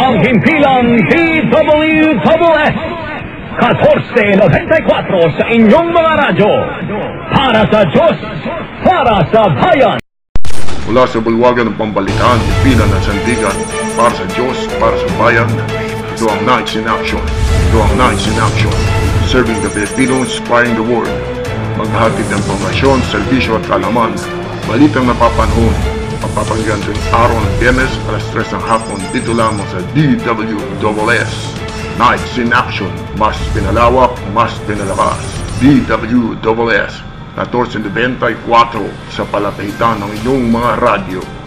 ang himpilang DWWS 1494 sa inyong mga radyo. Para sa Diyos, para sa bayan. Mula sa bulwagan ng pambalitaan, pina ng sandigan, para sa Diyos, para sa bayan, ito ang Nights in Action. Ito ang Nights in Action. Serving the Filipino, inspiring the world. Maghahatid ng formasyon, serbisyo at kalaman. Balitang napapanahon. Mapapanggan tuwing araw ng biyernes, alas 3 ng hapon, dito lamang sa DWSS. Nights in Action. Mas pinalawak, mas pinalakas. DWSS. 1494 sa palapitan ng inyong mga radyo.